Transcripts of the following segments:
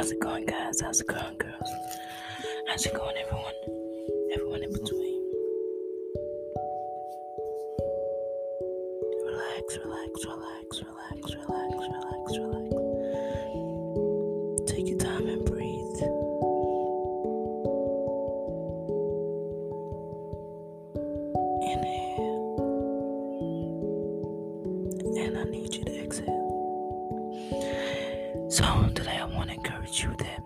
How's it going, guys? How's it going, girls? How's it going, everyone? Everyone in between. Relax, relax, relax, relax, relax, relax, relax. Take your time and breathe. Inhale. And I need you to exhale. So, today I want encourage you that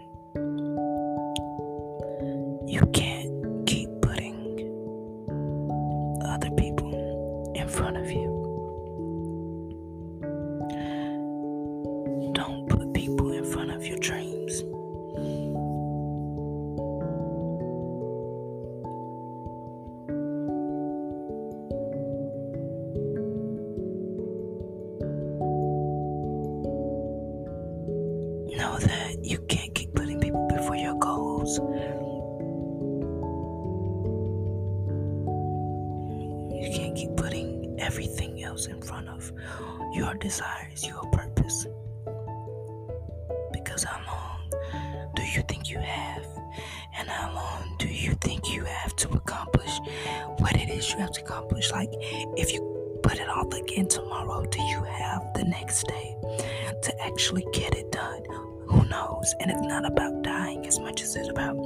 You can't keep putting everything else in front of your desires, your purpose. Because how long do you think you have? And how long do you think you have to accomplish what it is you have to accomplish? Like, if you put it off again tomorrow, do you have the next day to actually get it done? Who knows? And it's not about dying as much as it's about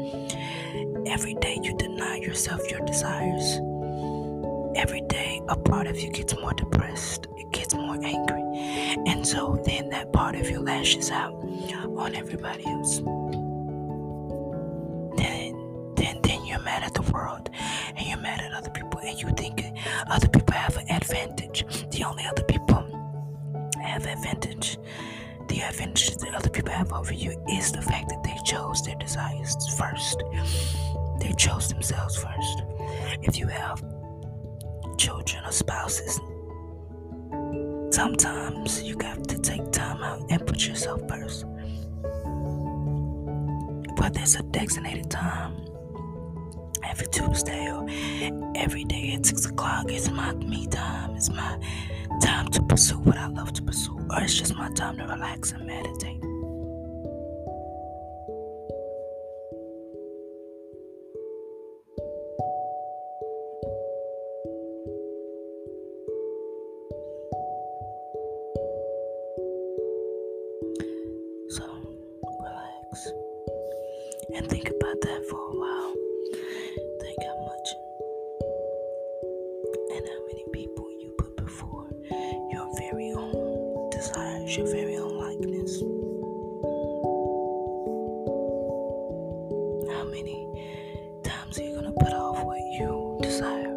every day you deny yourself your desires. Every day, a part of you gets more depressed, it gets more angry. And so then that part of you lashes out on everybody else. Then, then, then you're mad at the world and you're mad at other people and you think other people have an advantage. The only other people have advantage. The advantage that other people have over you is the fact that they chose their desires first. They chose themselves spouses, sometimes you have to take time out and put yourself first. But there's a designated time, every Tuesday or every day at 6 o'clock, it's my me time. It's my time to pursue what I love to pursue, or it's just my time to relax and meditate. Relax and think about that for a while. Think how much and how many people you put before your very own desires, your very own likeness. How many times are you going to put off what you desire?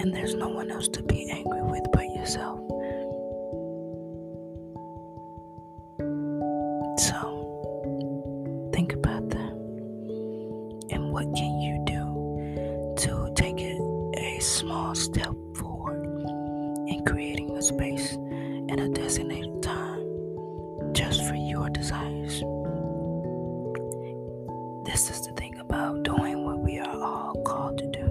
And there's no one else to be angry with but yourself. So, think about that. And what can you do to take it a small step forward in creating a space and a designated time just for your desires? This is the thing about doing what we are all called to do,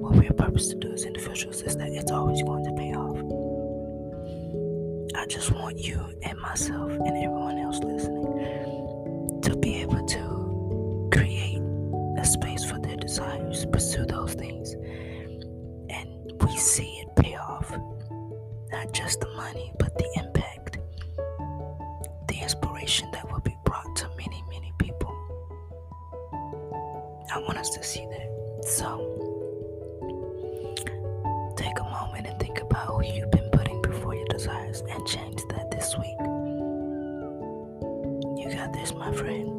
what we are purposed to do as individuals, is that it's always going. I just want you and myself and everyone else listening to be able to create a space for their desires, pursue those things, and we see it pay off. Not just the money, but the impact, the inspiration that will be brought to many, many people. I want us to see that. So, take a moment and think about and change that this week. You got this, my friend.